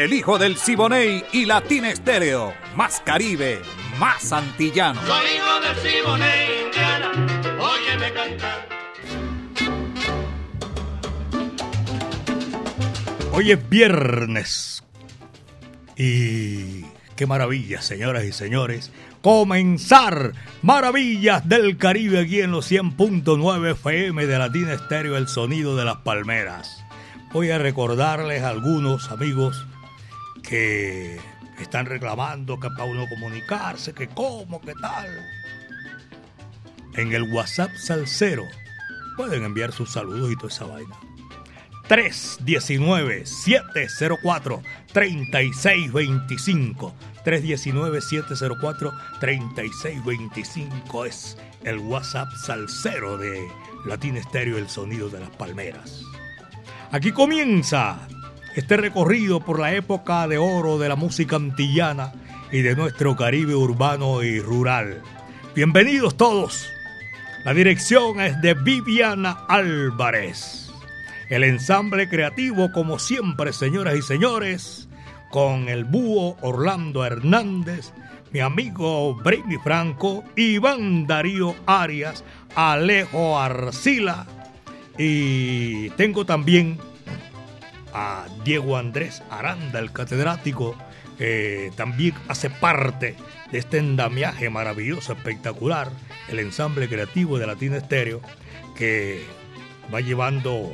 el hijo del Siboney y Latín Estéreo. Más Caribe, más antillano. Soy hijo del Siboney, Indiana, óyeme cantar. Hoy es viernes. Y qué maravilla, señoras y señores. Comenzar Maravillas del Caribe aquí en los 100.9 FM de Latina Estéreo, el sonido de las palmeras. Voy a recordarles a algunos amigos que están reclamando que para uno comunicarse, que cómo, que tal. En el WhatsApp Salcero pueden enviar sus saludos y toda esa vaina. 319-704-3625. 319-704-3625 es el WhatsApp Salcero de Latin Estéreo, el sonido de las palmeras. Aquí comienza este recorrido por la época de oro de la música antillana y de nuestro Caribe urbano y rural. Bienvenidos todos. La dirección es de Viviana Álvarez. El ensamble creativo, como siempre, señoras y señores, con el búho Orlando Hernández, mi amigo Brady Franco, Iván Darío Arias, Alejo Arcila y tengo también a Diego Andrés Aranda, el catedrático, también hace parte de este endamiaje maravilloso, espectacular, el ensamble creativo de Latina Estéreo, que va llevando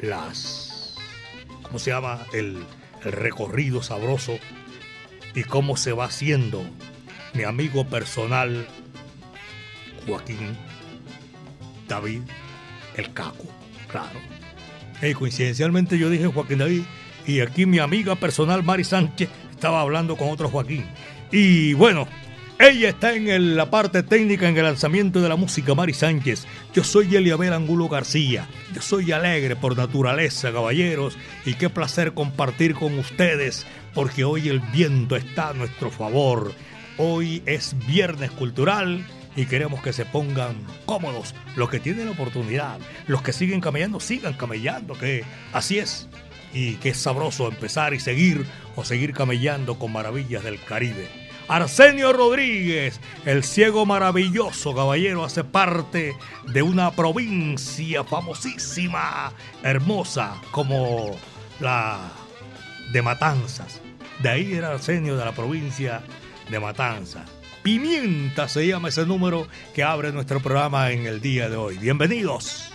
las, ¿cómo se llama? El, el recorrido sabroso y cómo se va haciendo mi amigo personal Joaquín David el Caco, claro coincidencialmente yo dije Joaquín David y aquí mi amiga personal Mari Sánchez estaba hablando con otro Joaquín. Y bueno, ella está en la parte técnica en el lanzamiento de la música, Mari Sánchez. Yo soy Eliabel Angulo García. Yo soy alegre por naturaleza, caballeros, y qué placer compartir con ustedes, porque hoy el viento está a nuestro favor. Hoy es Viernes Cultural y queremos que se pongan cómodos los que tienen la oportunidad, los que siguen camellando, sigan camellando, que así es. Y que es sabroso empezar y seguir o seguir camellando con maravillas del Caribe. Arsenio Rodríguez, el ciego maravilloso caballero, hace parte de una provincia famosísima, hermosa, como la de Matanzas. De ahí era Arsenio de la provincia de Matanzas. Pimienta se llama ese número que abre nuestro programa en el día de hoy. Bienvenidos.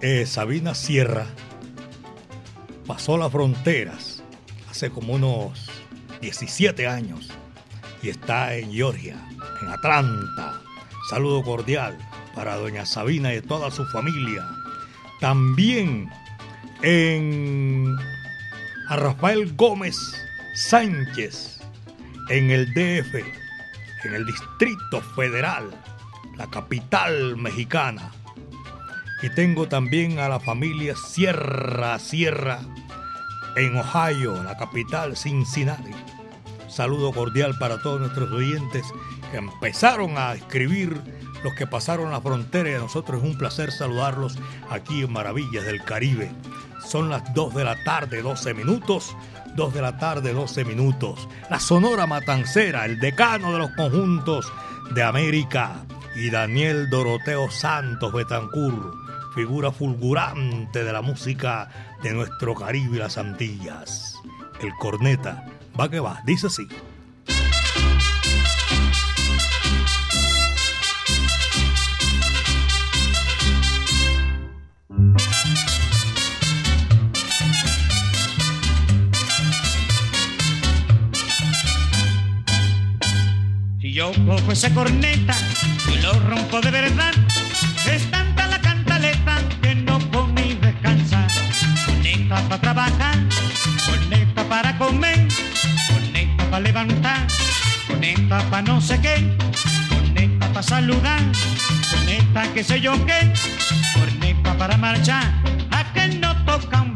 Eh, Sabina Sierra pasó las fronteras hace como unos 17 años y está en Georgia, en Atlanta. Saludo cordial para doña Sabina y toda su familia. También en a Rafael Gómez Sánchez en el DF, en el Distrito Federal, la capital mexicana. Y tengo también a la familia Sierra Sierra en Ohio, la capital Cincinnati. Saludo cordial para todos nuestros oyentes que empezaron a escribir los que pasaron la frontera y a nosotros es un placer saludarlos aquí en Maravillas del Caribe. Son las 2 de la tarde, 12 minutos. 2 de la tarde, 12 minutos. La Sonora Matancera, el decano de los conjuntos de América. Y Daniel Doroteo Santos Betancur, figura fulgurante de la música de nuestro Caribe y las Antillas. El corneta, va que va, dice así. yo cojo esa corneta y lo rompo de verdad. Es para trabajar, corneta para comer, corneta para levantar, corneta para no sé qué, corneta para saludar, corneta que sé yo qué, corneta para marchar, a que no toca un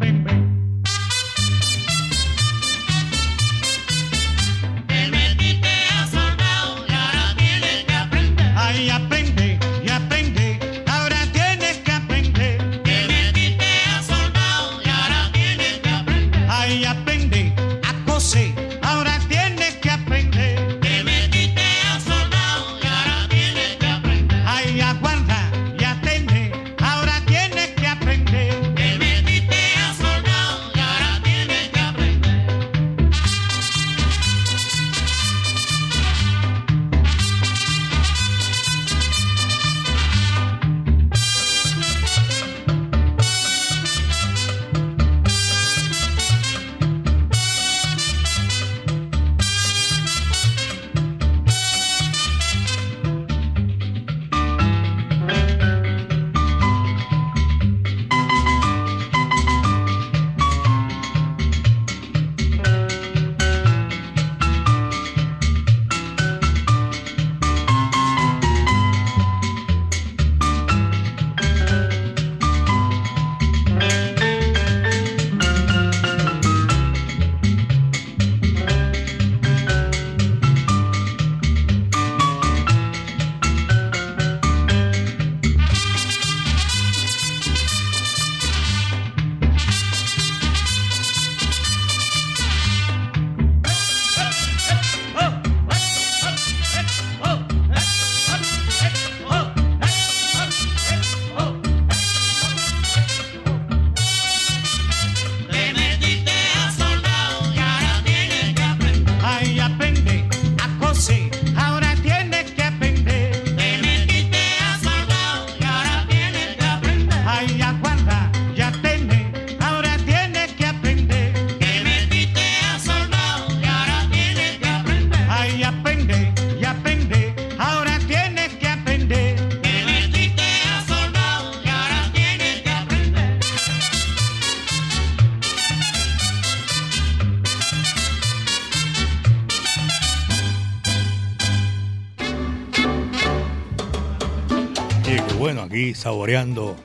saboreando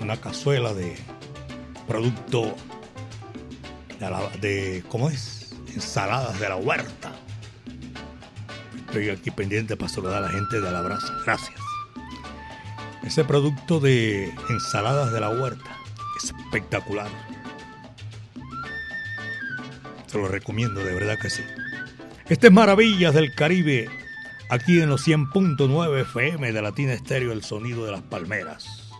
una cazuela de producto de, ¿cómo es? Ensaladas de la huerta. Estoy aquí pendiente para saludar a la gente de la. Gracias. Ese producto de ensaladas de la huerta es espectacular. Se lo recomiendo, de verdad que sí. Este es Maravillas del Caribe aquí en los 100.9 FM de Latina Estéreo, el sonido de las palmeras.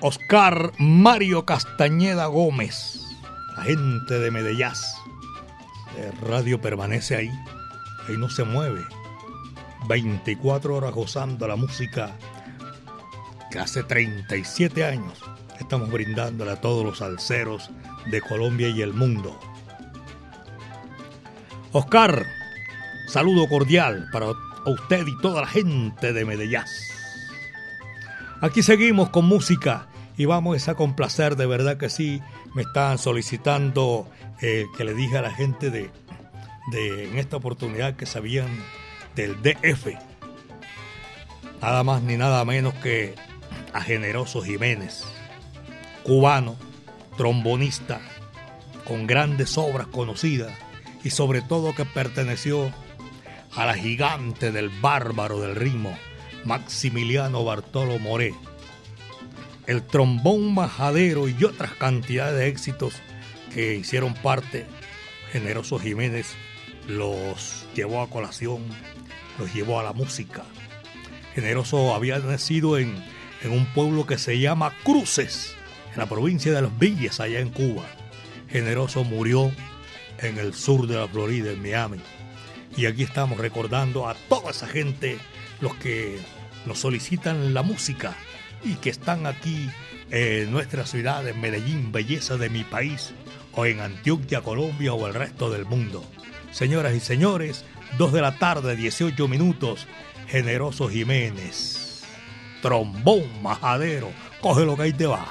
Oscar Mario Castañeda Gómez, la gente de Medellín. El radio permanece ahí, ahí no se mueve. 24 horas gozando la música que hace 37 años estamos brindándole a todos los salseros de Colombia y el mundo. Oscar, saludo cordial para usted y toda la gente de Medellín. Aquí seguimos con música y vamos a complacer, de verdad que sí, me están solicitando eh, que le dije a la gente de, de en esta oportunidad que sabían del DF. Nada más ni nada menos que a Generoso Jiménez, cubano, trombonista, con grandes obras conocidas y sobre todo que perteneció a la gigante del bárbaro del ritmo, Maximiliano Bartolo Moré. El trombón majadero y otras cantidades de éxitos que hicieron parte, Generoso Jiménez los llevó a colación, los llevó a la música. Generoso había nacido en, en un pueblo que se llama Cruces, en la provincia de Los Villas, allá en Cuba. Generoso murió en el sur de la Florida, en Miami. Y aquí estamos recordando a toda esa gente, los que nos solicitan la música y que están aquí en nuestra ciudad, en Medellín, belleza de mi país, o en Antioquia, Colombia o el resto del mundo. Señoras y señores, 2 de la tarde, 18 minutos, Generoso Jiménez, trombón majadero, coge lo que ahí te va.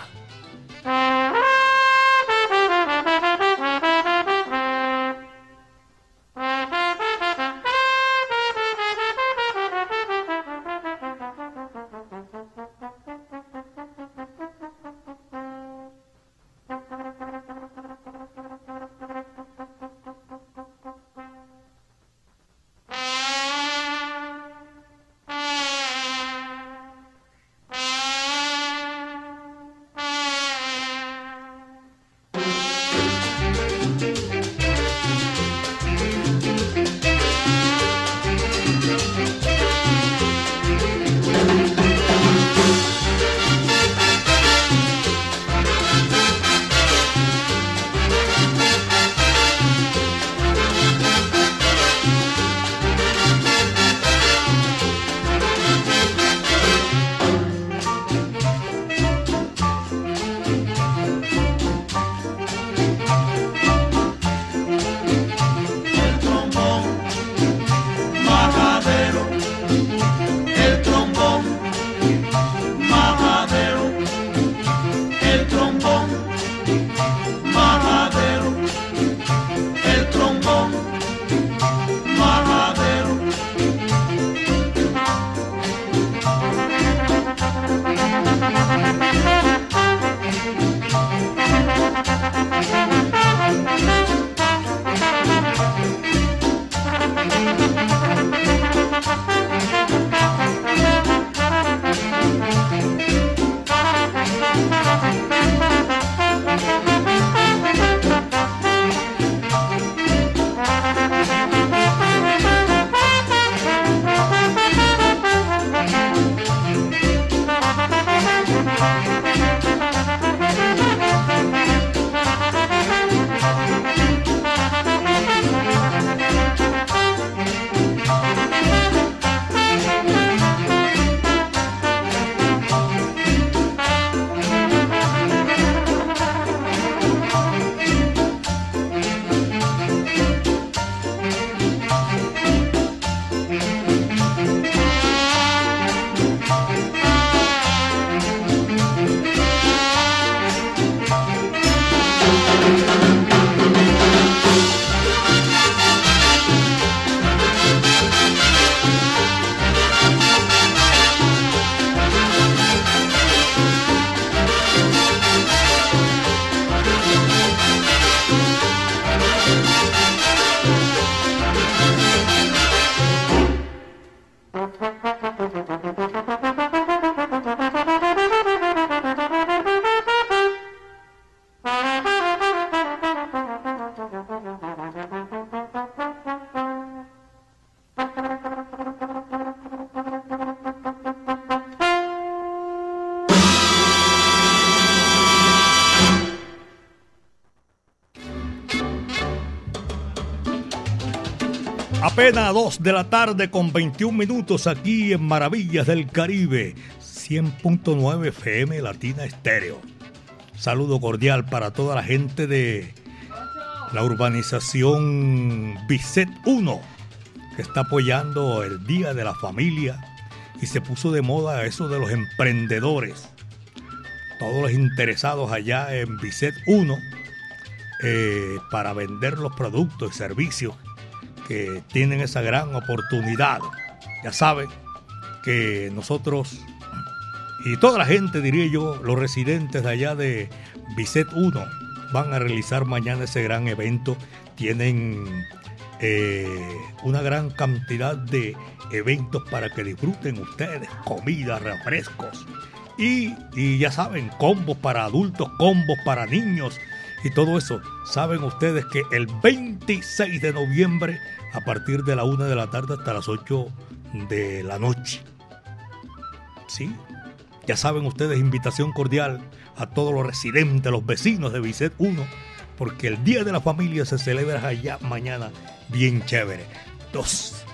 Apenas 2 de la tarde con 21 minutos aquí en Maravillas del Caribe 100.9 FM Latina Estéreo. Saludo cordial para toda la gente de la urbanización Bicet 1, que está apoyando el Día de la Familia y se puso de moda eso de los emprendedores. Todos los interesados allá en Bicet 1 eh, para vender los productos y servicios que tienen esa gran oportunidad. Ya saben que nosotros y toda la gente, diría yo, los residentes de allá de Bicet 1 van a realizar mañana ese gran evento. Tienen eh, una gran cantidad de eventos para que disfruten ustedes, comida, refrescos. Y, y ya saben, combos para adultos, combos para niños y todo eso. Saben ustedes que el 26 de noviembre, a partir de la 1 de la tarde hasta las 8 de la noche. Sí, ya saben ustedes, invitación cordial a todos los residentes, los vecinos de Vicet 1, porque el Día de la Familia se celebra allá mañana bien chévere. 2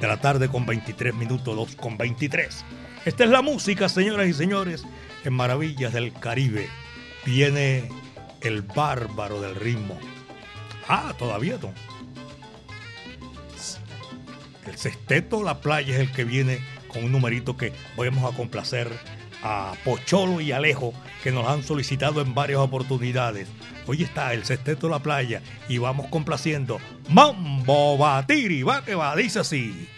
de la tarde con 23 minutos, 2 con 23. Esta es la música, señoras y señores, en Maravillas del Caribe. Viene el bárbaro del ritmo. Ah, todavía no. El sexteto La Playa es el que viene con un numerito que vamos a complacer a Pocholo y Alejo, que nos han solicitado en varias oportunidades. Hoy está el sexteto La Playa y vamos complaciendo Mambo Batiri, va que va, dice así.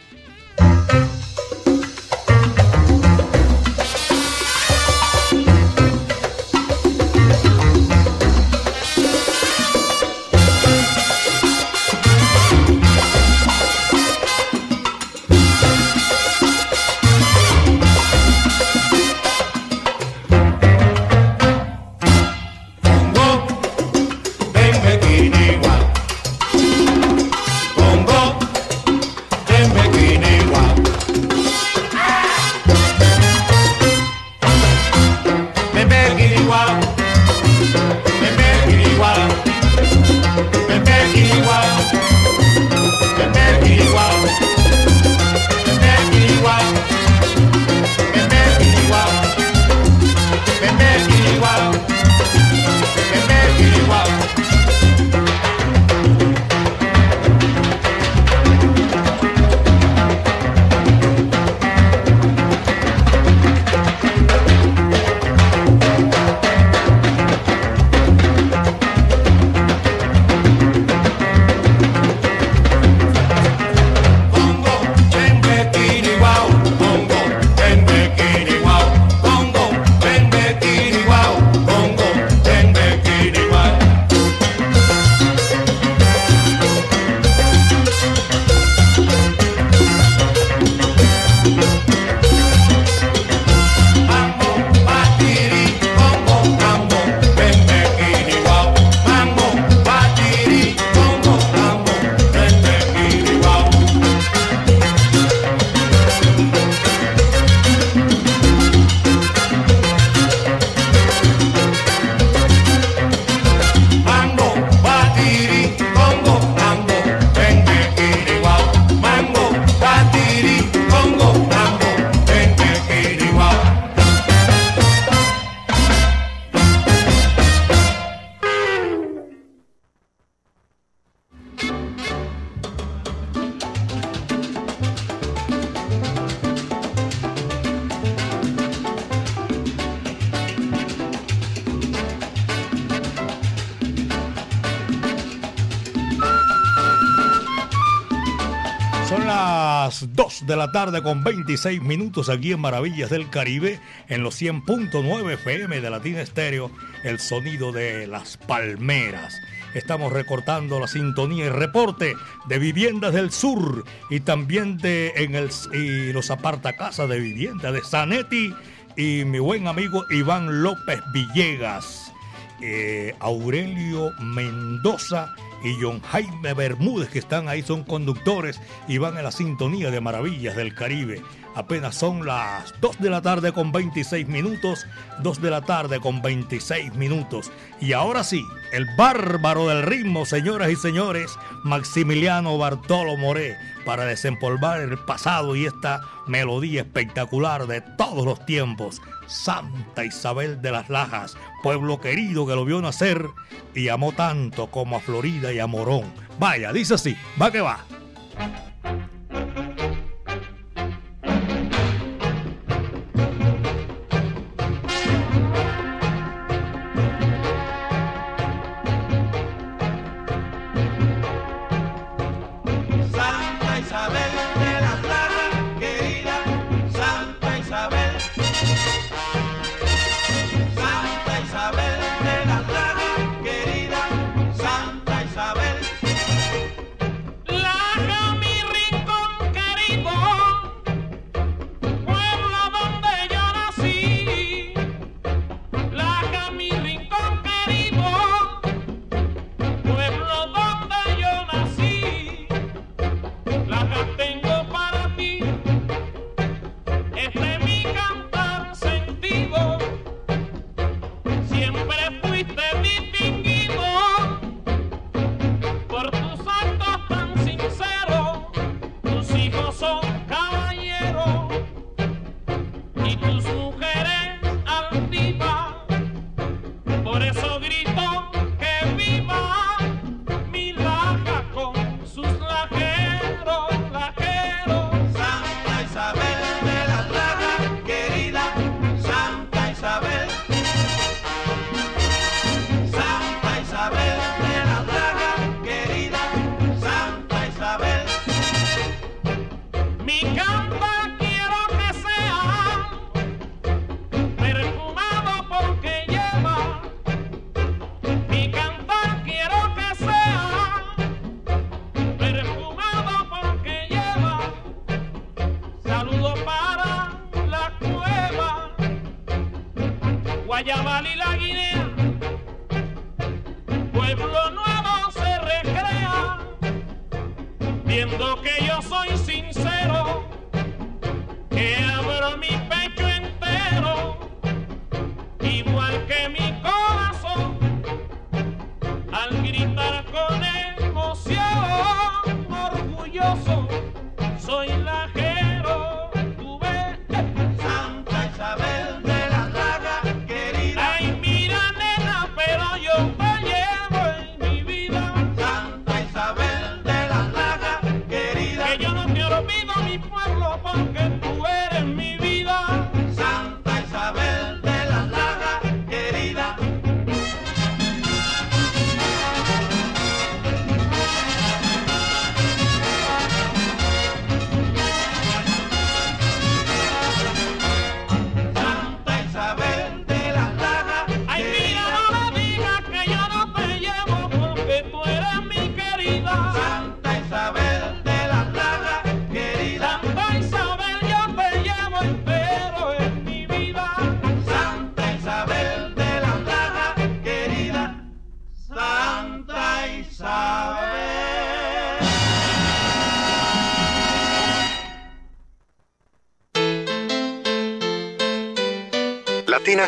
De la tarde con 26 minutos aquí en Maravillas del Caribe, en los 100.9 FM de Latina Estéreo, el sonido de las palmeras. Estamos recortando la sintonía y reporte de Viviendas del Sur y también de en el, y los apartacasas de vivienda de Zanetti y mi buen amigo Iván López Villegas, eh, Aurelio Mendoza y John Jaime Bermúdez, que están ahí, son conductores y van a la sintonía de Maravillas del Caribe. Apenas son las 2 de la tarde con 26 minutos, 2 de la tarde con 26 minutos. Y ahora sí, el bárbaro del ritmo, señoras y señores, Maximiliano Bartolo Moré, para desempolvar el pasado y esta melodía espectacular de todos los tiempos. Santa Isabel de las Lajas, pueblo querido que lo vio nacer y amó tanto como a Florida y a Morón. Vaya, dice así, va que va.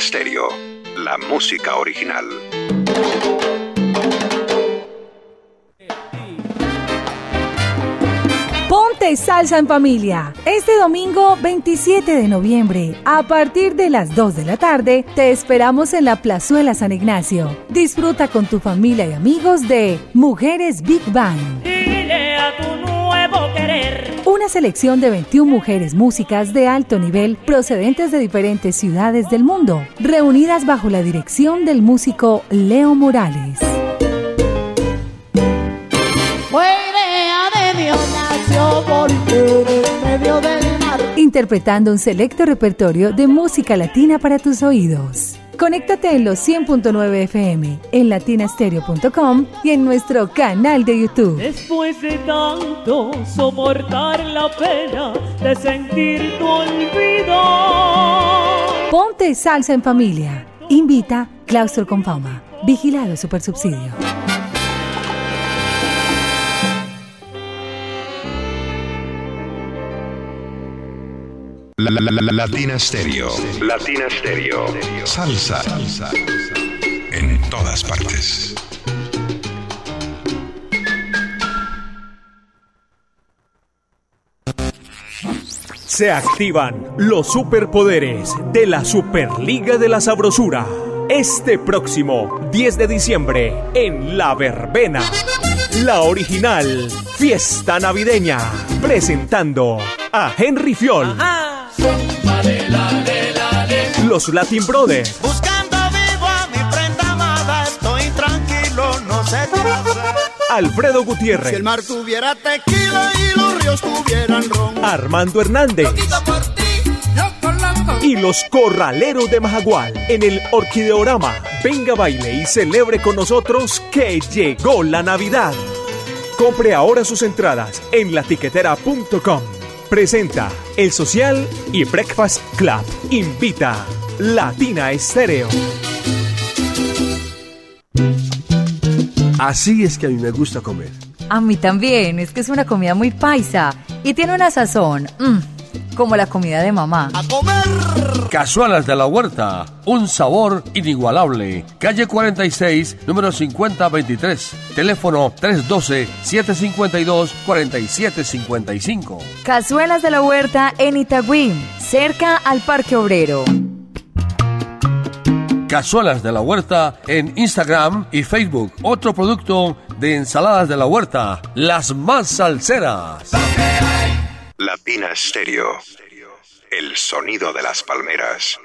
Stereo, la música original. Ponte salsa en familia. Este domingo 27 de noviembre, a partir de las 2 de la tarde, te esperamos en la Plazuela San Ignacio. Disfruta con tu familia y amigos de Mujeres Big Bang. Nuevo querer una selección de 21 mujeres músicas de alto nivel procedentes de diferentes ciudades del mundo, reunidas bajo la dirección del músico Leo Morales. Interpretando un selecto repertorio de música latina para tus oídos. Conéctate en los 100.9 FM, en latinastereo.com y en nuestro canal de YouTube. Después de tanto soportar la pena de sentir tu olvido. Ponte salsa en familia. Invita Claustro con Fama. Vigilado Supersubsidio. La, la, la, Latina Stereo. Latina Stereo. Salsa. Salsa. En todas partes. Se activan los superpoderes de la Superliga de la Sabrosura. Este próximo 10 de diciembre en La Verbena. La original Fiesta Navideña. Presentando a Henry Fiol. Los Latin Brothers. Buscando vivo a mi prenda amada, estoy tranquilo, no sé qué hacer. Alfredo Gutiérrez. Si el mar tuviera tequila y los ríos tuvieran ron. Armando Hernández. por ti, yo con loco. y los corraleros de Majagual en el Orquideorama. Venga, baile y celebre con nosotros que llegó la Navidad. Compre ahora sus entradas en latiquetera.com. Presenta El Social y Breakfast Club. Invita Latina Estéreo. Así es que a mí me gusta comer. A mí también, es que es una comida muy paisa y tiene una sazón, mm, como la comida de mamá. A comer. Cazuelas de la Huerta, un sabor inigualable. Calle 46, número 5023. Teléfono 312-752-4755. Cazuelas de la Huerta en Itagüí, cerca al Parque Obrero. Cazuelas de la Huerta en Instagram y Facebook. Otro producto de ensaladas de la huerta, las más salseras. Latina Stereo. El sonido de las palmeras.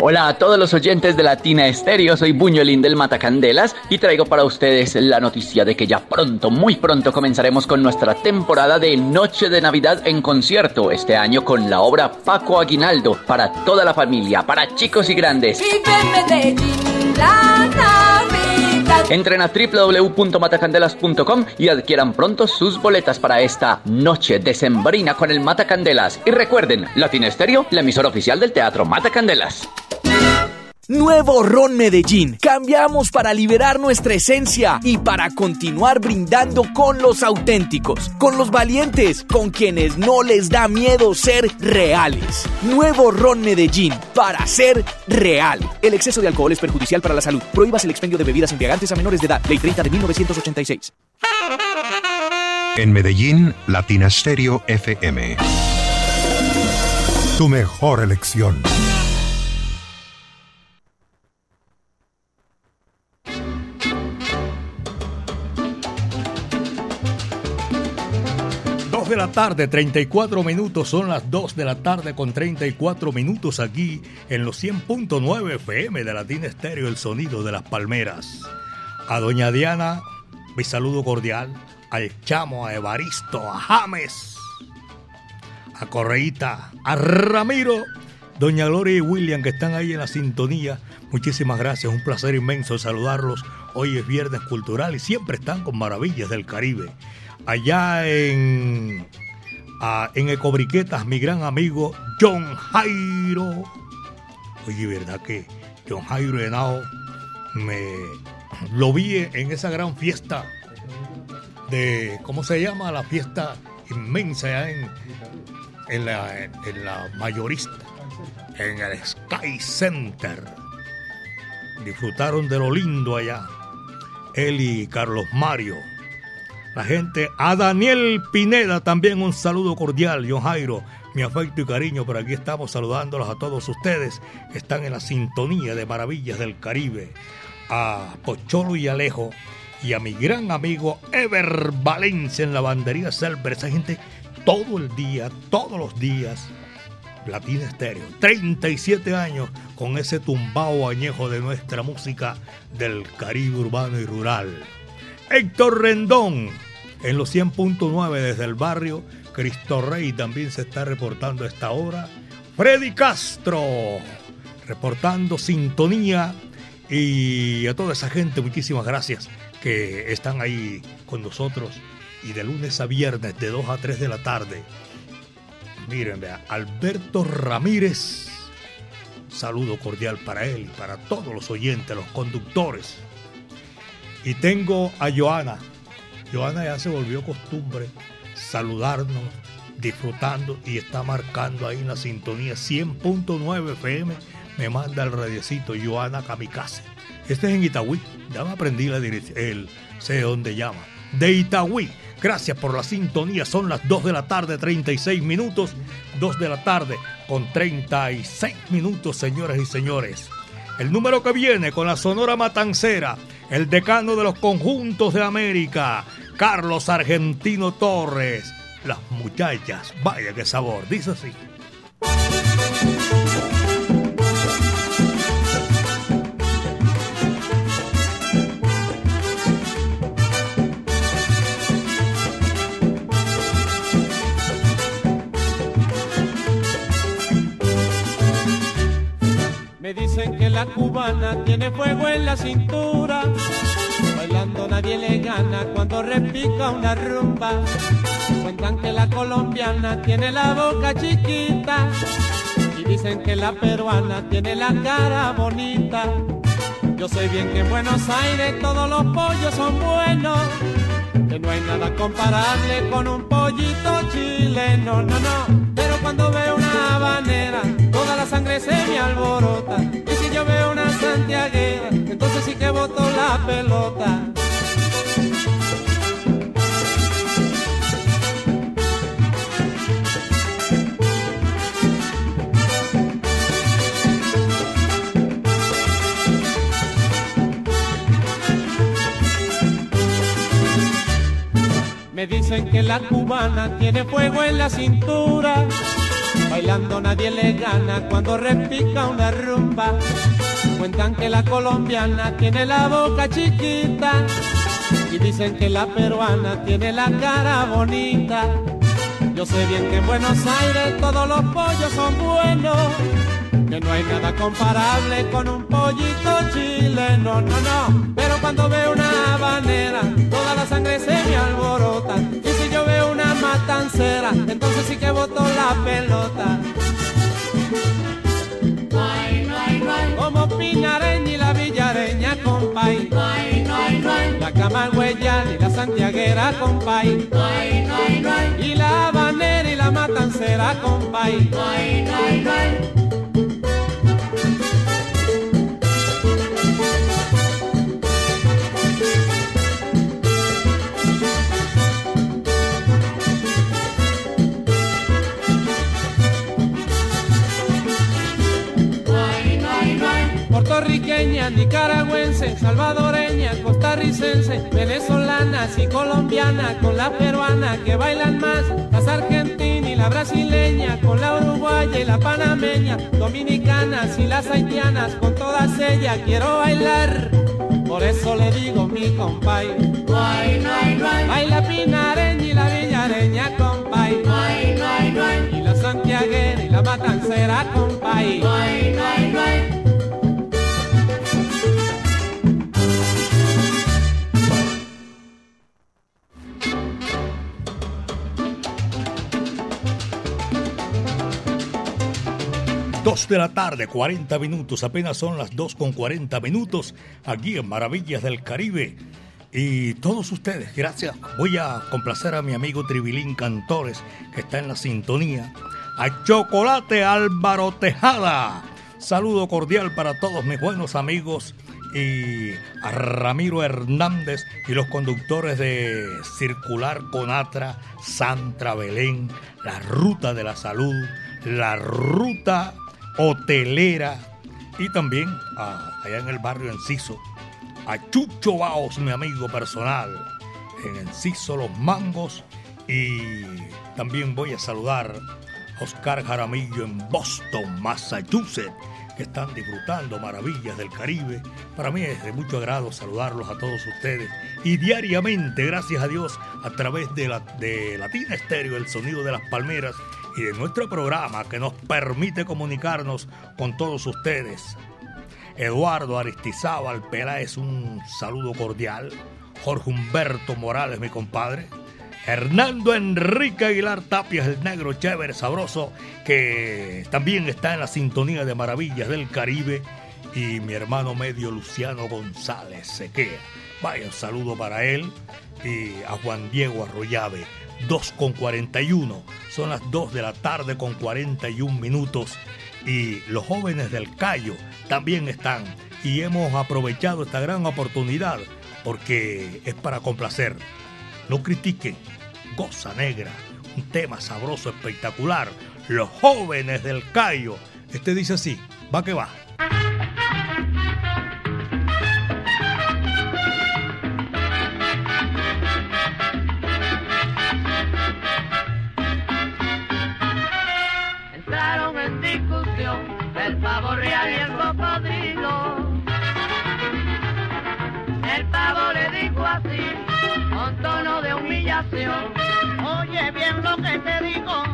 Hola a todos los oyentes de Latina Estéreo, soy Buñolín del Matacandelas y traigo para ustedes la noticia de que ya pronto, muy pronto comenzaremos con nuestra temporada de Noche de Navidad en concierto, este año con la obra Paco Aguinaldo, para toda la familia, para chicos y grandes. Entren a www.matacandelas.com y adquieran pronto sus boletas para esta noche decembrina con el Matacandelas. Y recuerden, Latina Estéreo, la emisora oficial del Teatro Matacandelas. Nuevo Ron Medellín. Cambiamos para liberar nuestra esencia y para continuar brindando con los auténticos, con los valientes, con quienes no les da miedo ser reales. Nuevo Ron Medellín para ser real. El exceso de alcohol es perjudicial para la salud. Prohíbas el expendio de bebidas embriagantes a menores de edad. Ley 30 de 1986. En Medellín, Latina Stereo FM. Tu mejor elección. De la tarde, 34 minutos. Son las 2 de la tarde con 34 minutos aquí en los 100.9 FM de Latina Estéreo, el sonido de las palmeras. A doña Diana, mi saludo cordial. Al Chamo, a Evaristo, a James, a Correíta, a Ramiro, doña Gloria y William que están ahí en la sintonía. Muchísimas gracias, un placer inmenso saludarlos. Hoy es Viernes Cultural y siempre están con maravillas del Caribe. Allá en, ah, en Ecobriquetas, mi gran amigo John Jairo. Oye, ¿verdad que John Jairo Henao me lo vi en esa gran fiesta de, ¿cómo se llama? La fiesta inmensa en, en, la, en la mayorista, en el Sky Center. Disfrutaron de lo lindo allá. Él y Carlos Mario. La gente, a Daniel Pineda también un saludo cordial, John Jairo, mi afecto y cariño, por aquí estamos saludándolos a todos ustedes que están en la sintonía de Maravillas del Caribe, a Pocholo y Alejo y a mi gran amigo Ever Valencia en la bandería Selber, esa gente todo el día, todos los días, Latina Estéreo, 37 años con ese tumbao añejo de nuestra música del Caribe urbano y rural. Héctor Rendón en los 100.9 desde el barrio. Cristo Rey también se está reportando a esta hora. Freddy Castro reportando sintonía. Y a toda esa gente, muchísimas gracias que están ahí con nosotros. Y de lunes a viernes, de 2 a 3 de la tarde. Miren, vea, Alberto Ramírez. Saludo cordial para él y para todos los oyentes, los conductores. Y tengo a Joana. Joana ya se volvió costumbre saludarnos, disfrutando y está marcando ahí en la sintonía 100.9 FM. Me manda el radiocito Joana Kamikaze. Este es en Itagüí. Ya me aprendí la dirección. El sé dónde llama. De Itagüí. Gracias por la sintonía. Son las 2 de la tarde, 36 minutos. 2 de la tarde con 36 minutos, señoras y señores. El número que viene con la Sonora Matancera, el decano de los conjuntos de América, Carlos Argentino Torres. Las muchachas, vaya qué sabor, dice así. Dicen que la cubana tiene fuego en la cintura. Bailando nadie le gana cuando repica una rumba. Cuentan que la colombiana tiene la boca chiquita. Y dicen que la peruana tiene la cara bonita. Yo sé bien que en Buenos Aires todos los pollos son buenos. Que no hay nada comparable con un pollito chileno, no, no. Pero cuando veo una habanera, la sangre se me alborota. Y si yo veo una santiaguera, entonces sí que boto la pelota. Me dicen que la cubana tiene fuego en la cintura. Bailando nadie le gana cuando repica una rumba. Cuentan que la colombiana tiene la boca chiquita. Y dicen que la peruana tiene la cara bonita. Yo sé bien que en Buenos Aires todos los pollos son buenos. Que no hay nada comparable con un pollito chileno, no, no. Pero cuando veo una habanera, toda la sangre se me alborota. Matancera, entonces sí que boto la pelota. Como Pinareña y la Villareña, compay. La Camagüeyana y la Santiaguera, compay. Y la Habanera y la Matancera, compay. Puertorriqueña, nicaragüense, salvadoreña, costarricense, venezolanas y colombiana, con la peruana que bailan más, las argentinas y la brasileña, con la uruguaya y la panameña, dominicanas y las haitianas, con todas ellas quiero bailar. Por eso le digo mi compay, baila pinareña y la villareña, compay, y la santiaguera y la matancera, compay. Dos de la tarde, 40 minutos, apenas son las 2 con 40 minutos aquí en Maravillas del Caribe. Y todos ustedes, gracias. Voy a complacer a mi amigo Tribilín Cantores, que está en la sintonía. A Chocolate Álvaro Tejada. Saludo cordial para todos mis buenos amigos y a Ramiro Hernández y los conductores de Circular Conatra, Santra Belén, la Ruta de la Salud, la Ruta Hotelera y también allá en el barrio Enciso, a Chucho Baos, mi amigo personal, en Enciso Los Mangos y también voy a saludar a Oscar Jaramillo en Boston, Massachusetts que están disfrutando maravillas del Caribe. Para mí es de mucho agrado saludarlos a todos ustedes y diariamente, gracias a Dios, a través de, la, de Latina Estéreo, el sonido de las palmeras y de nuestro programa que nos permite comunicarnos con todos ustedes. Eduardo Aristizábal Peláez, un saludo cordial. Jorge Humberto Morales, mi compadre. Hernando Enrique Aguilar Tapias, el negro chévere, sabroso, que también está en la sintonía de Maravillas del Caribe. y mi hermano medio Luciano González Sequea. Vaya un saludo para él y a Juan Diego Arroyave. 2 con 41. Son las 2 de la tarde con 41 minutos. Y los jóvenes del Cayo también están. Y hemos aprovechado esta gran oportunidad porque es para complacer. No critiquen. Goza Negra. Un tema sabroso, espectacular. Los jóvenes del Cayo. Este dice así. Va que va. Oye bien lo que te digo,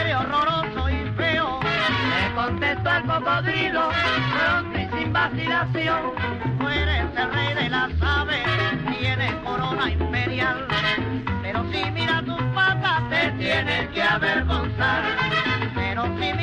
eres horroroso y feo. Le contesto al cocodrilo, pronto y sin vacilación. Tú eres el rey de las aves, tienes corona imperial. Pero si mira tus patas, te tienes que avergonzar.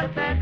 sin mirarte tu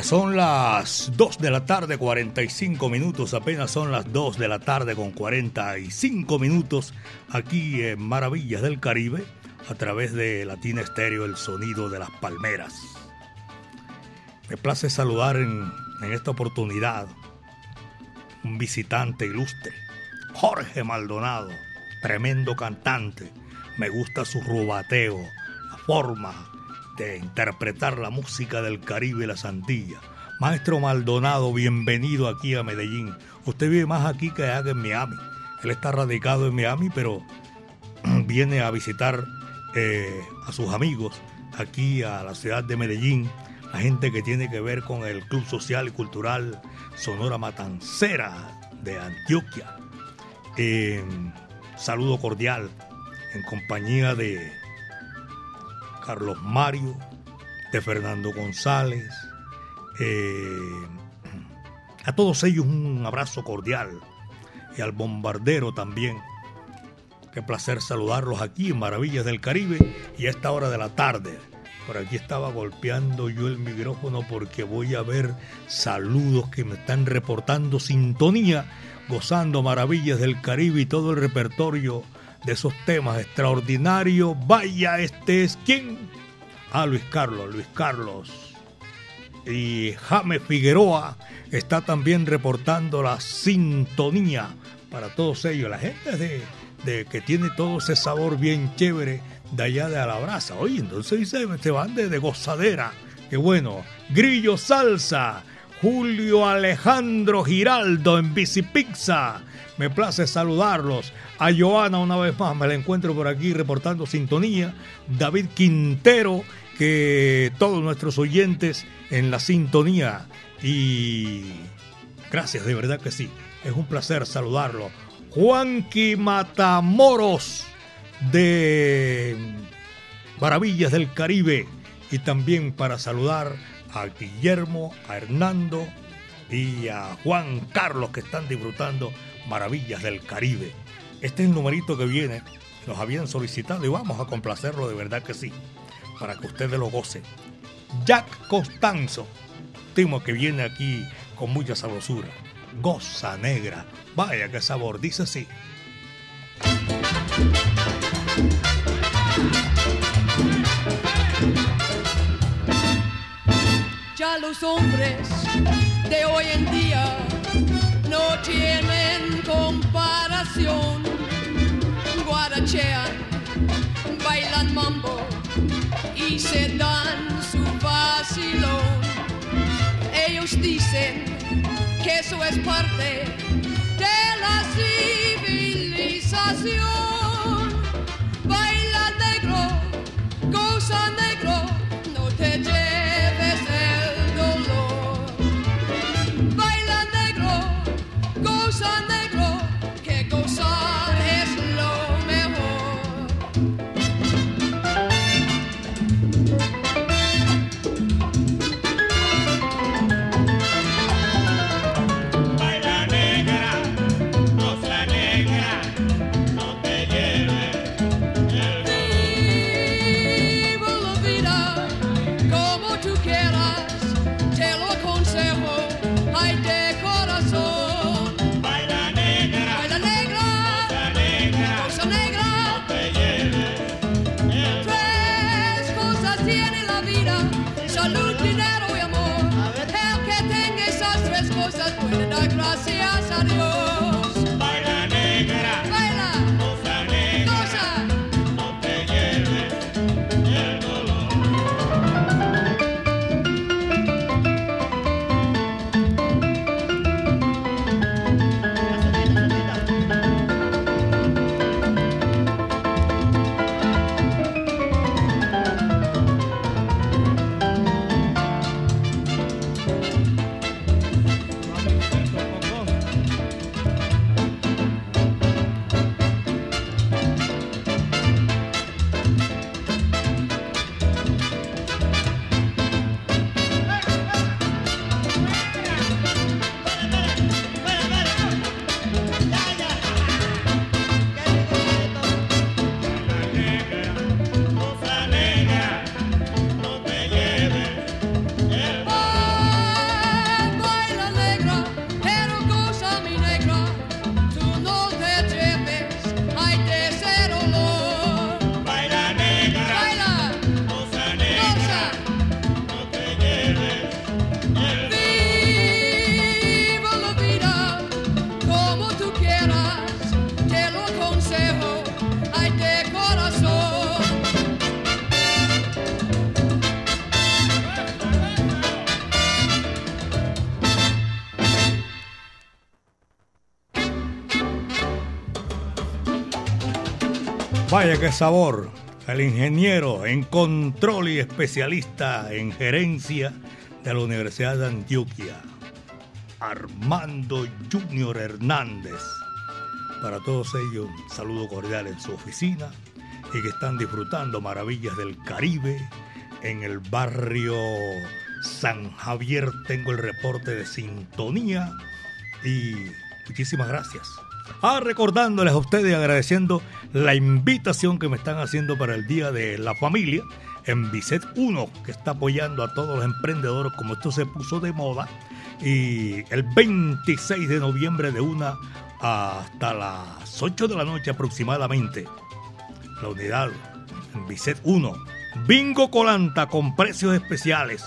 Son las 2 de la tarde, 45 minutos. Apenas son las 2 de la tarde con 45 minutos aquí en Maravillas del Caribe a través de Latina Estéreo, el sonido de las palmeras. Me place saludar en, en esta oportunidad un visitante ilustre, Jorge Maldonado, tremendo cantante. Me gusta su rubateo, la forma interpretar la música del Caribe y las Antillas. Maestro Maldonado, bienvenido aquí a Medellín. Usted vive más aquí que en Miami. Él está radicado en Miami, pero viene a visitar eh, a sus amigos aquí a la ciudad de Medellín, la gente que tiene que ver con el Club Social y Cultural Sonora Matancera de Antioquia. Eh, saludo cordial en compañía de Carlos Mario, de Fernando González. Eh, a todos ellos un abrazo cordial y al bombardero también. Qué placer saludarlos aquí en Maravillas del Caribe y a esta hora de la tarde. Por aquí estaba golpeando yo el micrófono porque voy a ver saludos que me están reportando sintonía, gozando Maravillas del Caribe y todo el repertorio de esos temas extraordinarios. Vaya, este es quién. Ah, Luis Carlos, Luis Carlos. y James Figueroa está también reportando la sintonía para todos ellos. La gente de, de que tiene todo ese sabor bien chévere de allá de Alabraza. Oye, entonces dice, se van de, de gozadera. Qué bueno. Grillo Salsa. Julio Alejandro Giraldo en Bicipizza. Me place saludarlos. A Joana una vez más, me la encuentro por aquí reportando sintonía. David Quintero, que todos nuestros oyentes en la sintonía. Y gracias, de verdad que sí. Es un placer saludarlo. Juanqui Matamoros de Maravillas del Caribe. Y también para saludar a Guillermo, a Hernando y a Juan Carlos que están disfrutando Maravillas del Caribe. Este es el numerito que viene. Nos habían solicitado y vamos a complacerlo de verdad que sí. Para que ustedes lo gocen. Jack Costanzo. Timo que viene aquí con mucha sabrosura. Goza negra. Vaya qué sabor. Dice así. Ya los hombres de hoy en día no tienen comparación. Guarachean, bailan mambo y se dan su vacilón. Ellos dicen que eso es parte de la civilización. Baila negro, goza negro, Vaya qué sabor. El ingeniero en control y especialista en gerencia de la Universidad de Antioquia, Armando Junior Hernández. Para todos ellos, un saludo cordial en su oficina y que están disfrutando maravillas del Caribe. En el barrio San Javier tengo el reporte de sintonía y muchísimas gracias. Ah, recordándoles a ustedes agradeciendo la invitación que me están haciendo para el Día de la Familia en Bicet 1, que está apoyando a todos los emprendedores como esto se puso de moda. Y el 26 de noviembre de una hasta las 8 de la noche aproximadamente, la unidad en Bicet 1. Bingo Colanta con precios especiales.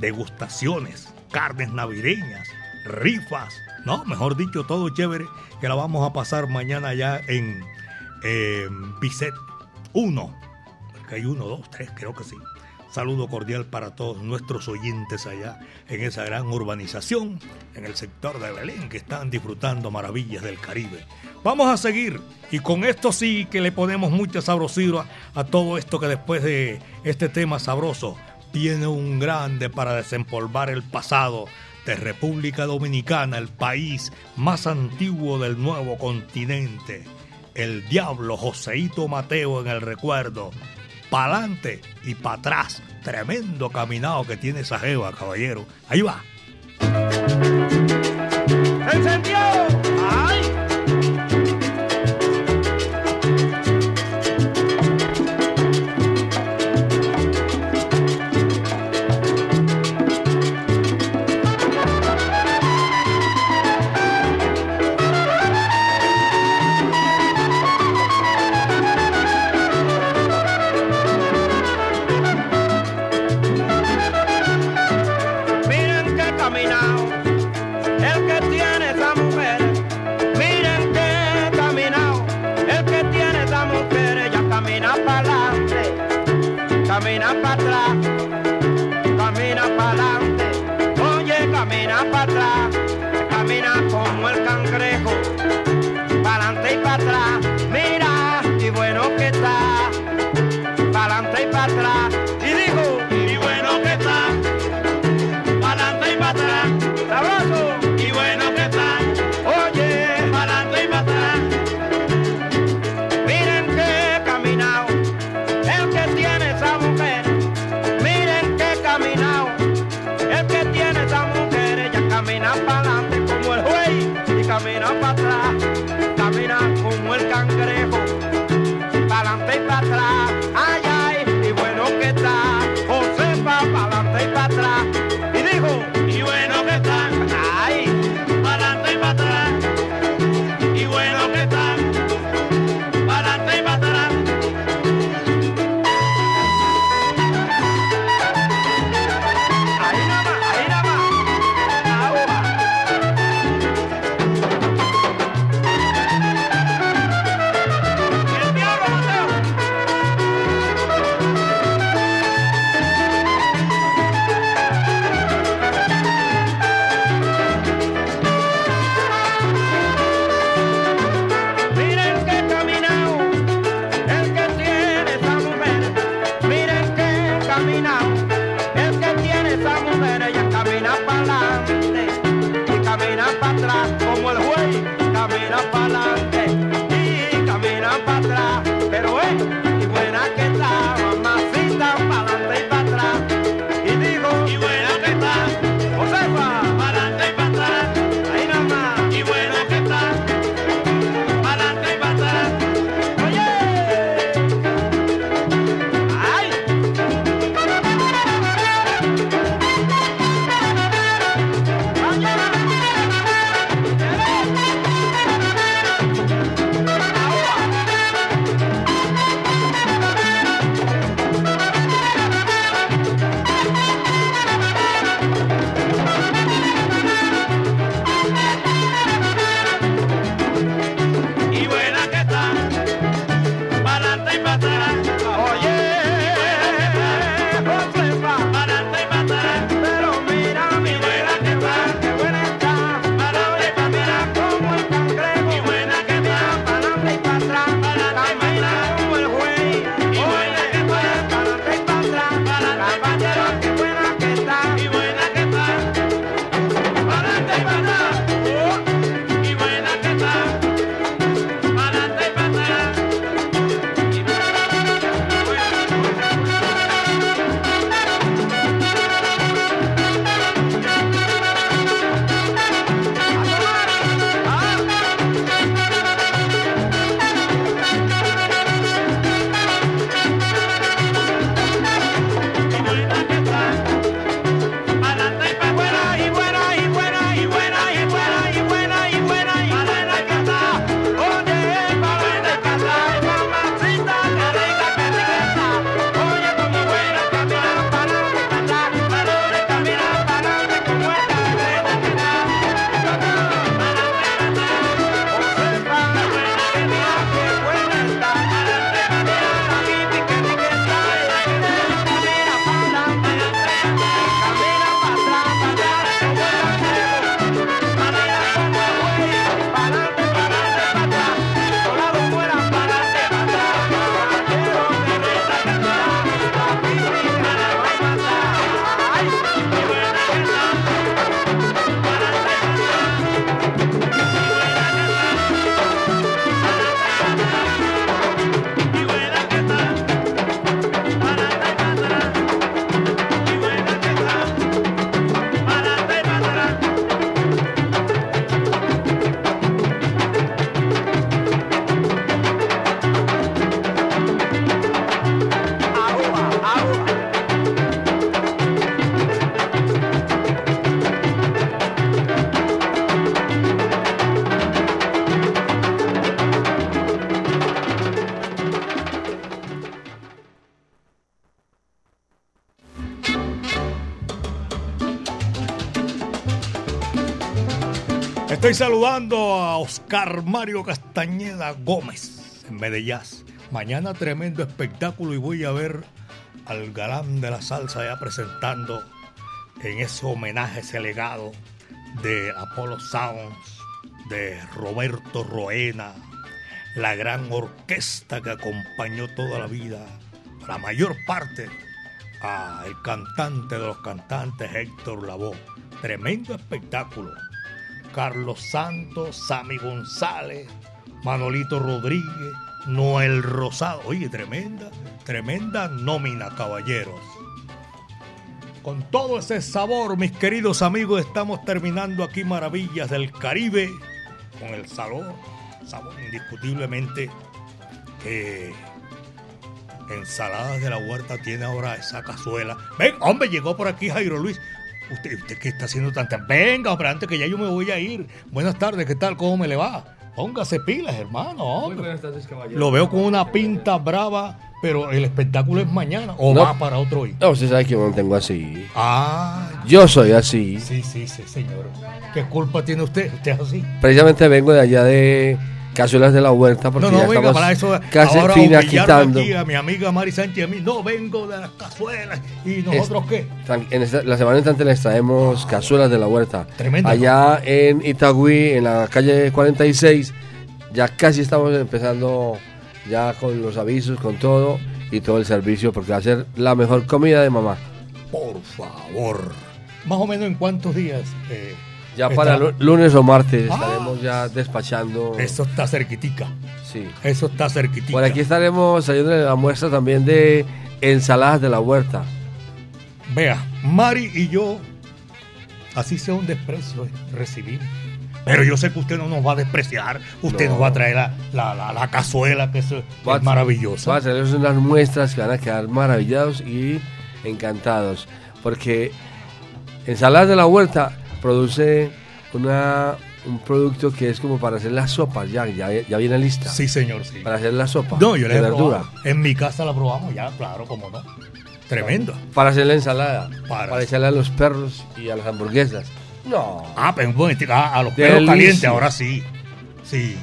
degustaciones, carnes navideñas, rifas, no, mejor dicho, todo chévere, que la vamos a pasar mañana ya en eh, Bisset 1, porque hay uno, dos, tres, creo que sí. Saludo cordial para todos nuestros oyentes allá en esa gran urbanización, en el sector de Belén, que están disfrutando maravillas del Caribe. Vamos a seguir y con esto sí que le ponemos mucha sabrosura a todo esto que después de este tema sabroso viene un grande para desempolvar el pasado de República Dominicana, el país más antiguo del nuevo continente. El diablo Joseito Mateo en el recuerdo pa'lante y para atrás. Tremendo caminado que tiene esa jeva, caballero. Ahí va. ¡Ay! Estoy saludando a Oscar Mario Castañeda Gómez en Medellín. Mañana tremendo espectáculo y voy a ver al galán de la salsa ya presentando en ese homenaje, ese legado de Apollo Sounds, de Roberto Roena, la gran orquesta que acompañó toda la vida, la mayor parte, al cantante de los cantantes Héctor Lavoe. Tremendo espectáculo. Carlos Santos, Sammy González, Manolito Rodríguez, Noel Rosado. Oye, tremenda, tremenda nómina, caballeros. Con todo ese sabor, mis queridos amigos, estamos terminando aquí Maravillas del Caribe con el sabor, sabor indiscutiblemente que Ensaladas de la Huerta tiene ahora esa cazuela. Ven, hombre, llegó por aquí Jairo Luis. Usted, usted qué está haciendo tanta. Venga, hombre, antes que ya yo me voy a ir. Buenas tardes, ¿qué tal? ¿Cómo me le va? Póngase pilas, hermano. hombre. Muy buenas tardes, caballero. Lo veo con una pinta brava, pero el espectáculo es mañana o No. va para otro día. No, usted sabe que yo me mantengo así. Ah, Yo soy así. sí, sí, sí, señor. ¿Qué culpa tiene usted? Usted es así. Precisamente vengo de allá de Cazuelas de la Huerta porque No, no, ya venga, estamos para eso. casi ahora fina humillarme quitando. aquí a mi amiga Mari Sánchez a mí. No, vengo de las cazuelas. ¿Y nosotros qué? En esta- la semana entrante les traemos Cazuelas de la Huerta. Tremendo. Allá en Itagüí, en la calle 46, ya casi estamos empezando ya con los avisos, con todo y todo el servicio porque va a ser la mejor comida de mamá. Por favor. Más o menos en cuántos días. eh, Ya para lu- lunes o martes Ah. estaremos ya despachando. Eso está cerquitica. Sí. Eso está cerquitica. Por aquí estaremos saliendo de la muestra también de ensaladas de la huerta. Vea, Mari y yo, así sea un desprecio, recibimos. Pero yo sé que usted no nos va a despreciar. Usted No. nos va a traer la, la, la- la cazuela, que es, es Va maravillosa. Va a traerles unas muestras que van a quedar maravillados y encantados. Porque Ensaladas de la Huerta produce una, un producto que es como para hacer las sopas. Ya, ya, ya viene lista. Sí, señor, sí. Para hacer la sopa. No, yo he verdura. probado. En mi casa la probamos ya, claro, como no. Tremendo. Para hacer la ensalada. Para- Para, echarle a los perros y a las hamburguesas. No. Ah, pero un momentico, ah, a los perros calientes, ahora sí. Sí.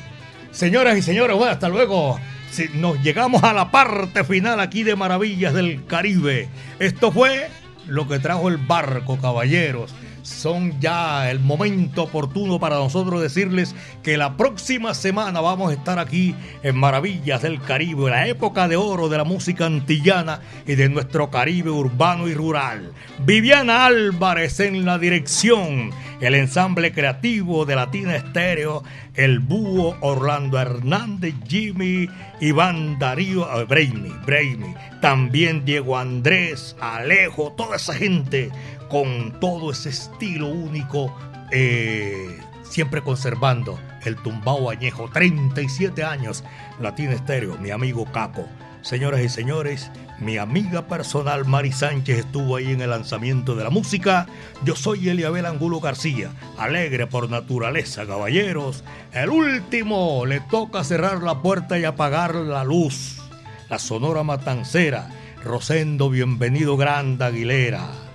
Señoras y señores, bueno, hasta luego. Si nos llegamos a la parte final aquí de Maravillas del Caribe. Esto fue lo que trajo el barco, caballeros. Son ya el momento oportuno para nosotros decirles que la próxima semana vamos a estar aquí en Maravillas del Caribe, la época de oro de la música antillana y de nuestro Caribe urbano y rural. Viviana Álvarez en la dirección, el ensamble creativo de Latina Estéreo, el búho Orlando Hernández, Jimmy, Iván Darío, eh, Braimi, Braimi, también Diego Andrés, Alejo, toda esa gente con todo ese estilo único, eh, siempre conservando el tumbao añejo, 37 años, Latina Estéreo, mi amigo Caco. Señoras y señores, mi amiga personal Mari Sánchez estuvo ahí en el lanzamiento de la música. Yo soy Eliabel Angulo García, alegre por naturaleza, caballeros. El último le toca cerrar la puerta y apagar la luz. La Sonora Matancera, Rosendo Bienvenido Grande Aguilera.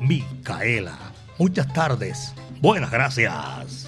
Micaela. Muchas tardes. Buenas gracias.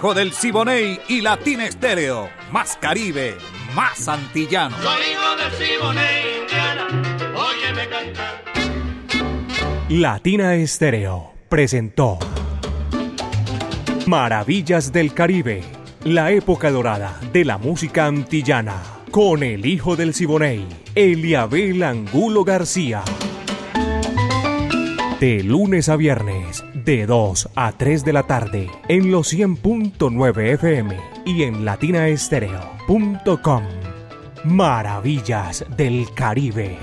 Hijo del Siboney y Latina Estéreo. Más Caribe, más antillano. Soy hijo del Siboney, Indiana, óyeme cantar. Latina Estéreo presentó Maravillas del Caribe, la época dorada de la música antillana, con el hijo del Siboney, Eliabel Angulo García. De lunes a viernes, de 2 a 3 de la tarde, en los 100.9 FM y en latinaestereo.com. Maravillas del Caribe.